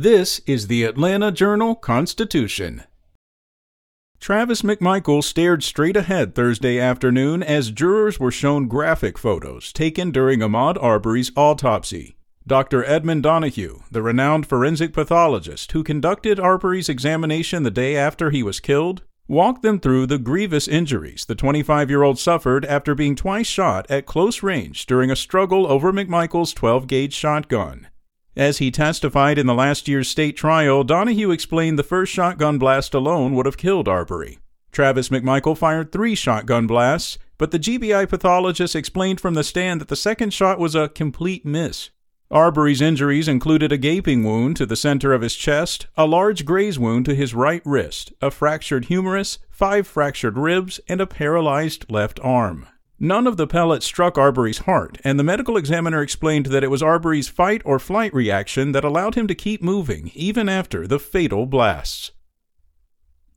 This is the Atlanta Journal Constitution. Travis McMichael stared straight ahead Thursday afternoon as jurors were shown graphic photos taken during Ahmaud Arbery's autopsy. Dr. Edmund Donoghue, the renowned forensic pathologist who conducted Arbery's examination the day after he was killed, walked them through the grievous injuries the 25 year old suffered after being twice shot at close range during a struggle over McMichael's 12 gauge shotgun. As he testified in the last year's state trial, Donoghue explained the first shotgun blast alone would have killed Arbery. Travis McMichael fired three shotgun blasts, but the GBI pathologist explained from the stand that the second shot was a complete miss. Arbery's injuries included a gaping wound to the center of his chest, a large graze wound to his right wrist, a fractured humerus, five fractured ribs, and a paralyzed left arm. None of the pellets struck Arbery's heart, and the medical examiner explained that it was Arbery's fight or flight reaction that allowed him to keep moving even after the fatal blasts.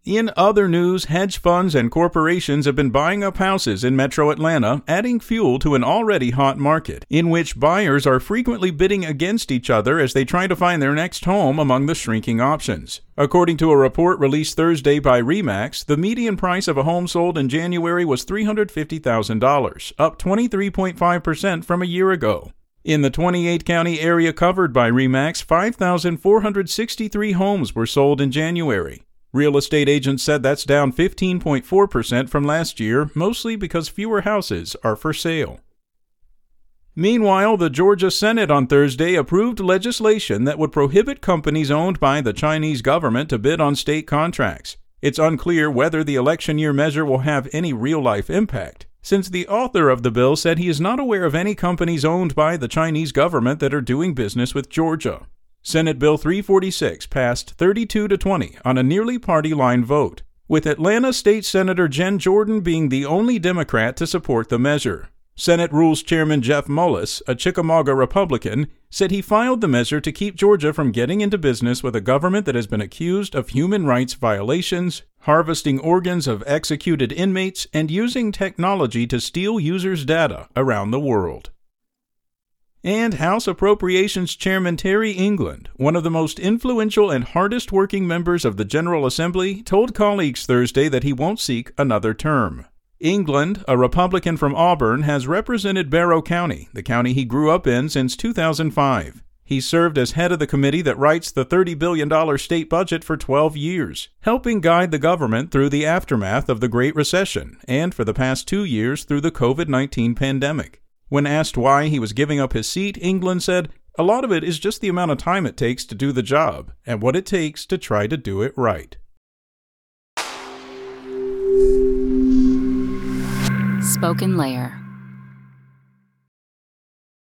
In other news, hedge funds and corporations have been buying up houses in metro Atlanta, adding fuel to an already hot market, in which buyers are frequently bidding against each other as they try to find their next home among the shrinking options. According to a report released Thursday by REMAX, the median price of a home sold in January was $350,000, up 23.5% from a year ago. In the 28 county area covered by REMAX, 5,463 homes were sold in January. Real estate agents said that's down 15.4% from last year, mostly because fewer houses are for sale. Meanwhile, the Georgia Senate on Thursday approved legislation that would prohibit companies owned by the Chinese government to bid on state contracts. It's unclear whether the election year measure will have any real life impact, since the author of the bill said he is not aware of any companies owned by the Chinese government that are doing business with Georgia. Senate Bill 346 passed 32 to 20 on a nearly party line vote, with Atlanta State Senator Jen Jordan being the only Democrat to support the measure. Senate Rules Chairman Jeff Mullis, a Chickamauga Republican, said he filed the measure to keep Georgia from getting into business with a government that has been accused of human rights violations, harvesting organs of executed inmates, and using technology to steal users' data around the world. And House Appropriations Chairman Terry England, one of the most influential and hardest working members of the General Assembly, told colleagues Thursday that he won't seek another term. England, a Republican from Auburn, has represented Barrow County, the county he grew up in, since 2005. He served as head of the committee that writes the $30 billion state budget for 12 years, helping guide the government through the aftermath of the Great Recession and for the past two years through the COVID 19 pandemic. When asked why he was giving up his seat, England said, A lot of it is just the amount of time it takes to do the job, and what it takes to try to do it right. Spoken Layer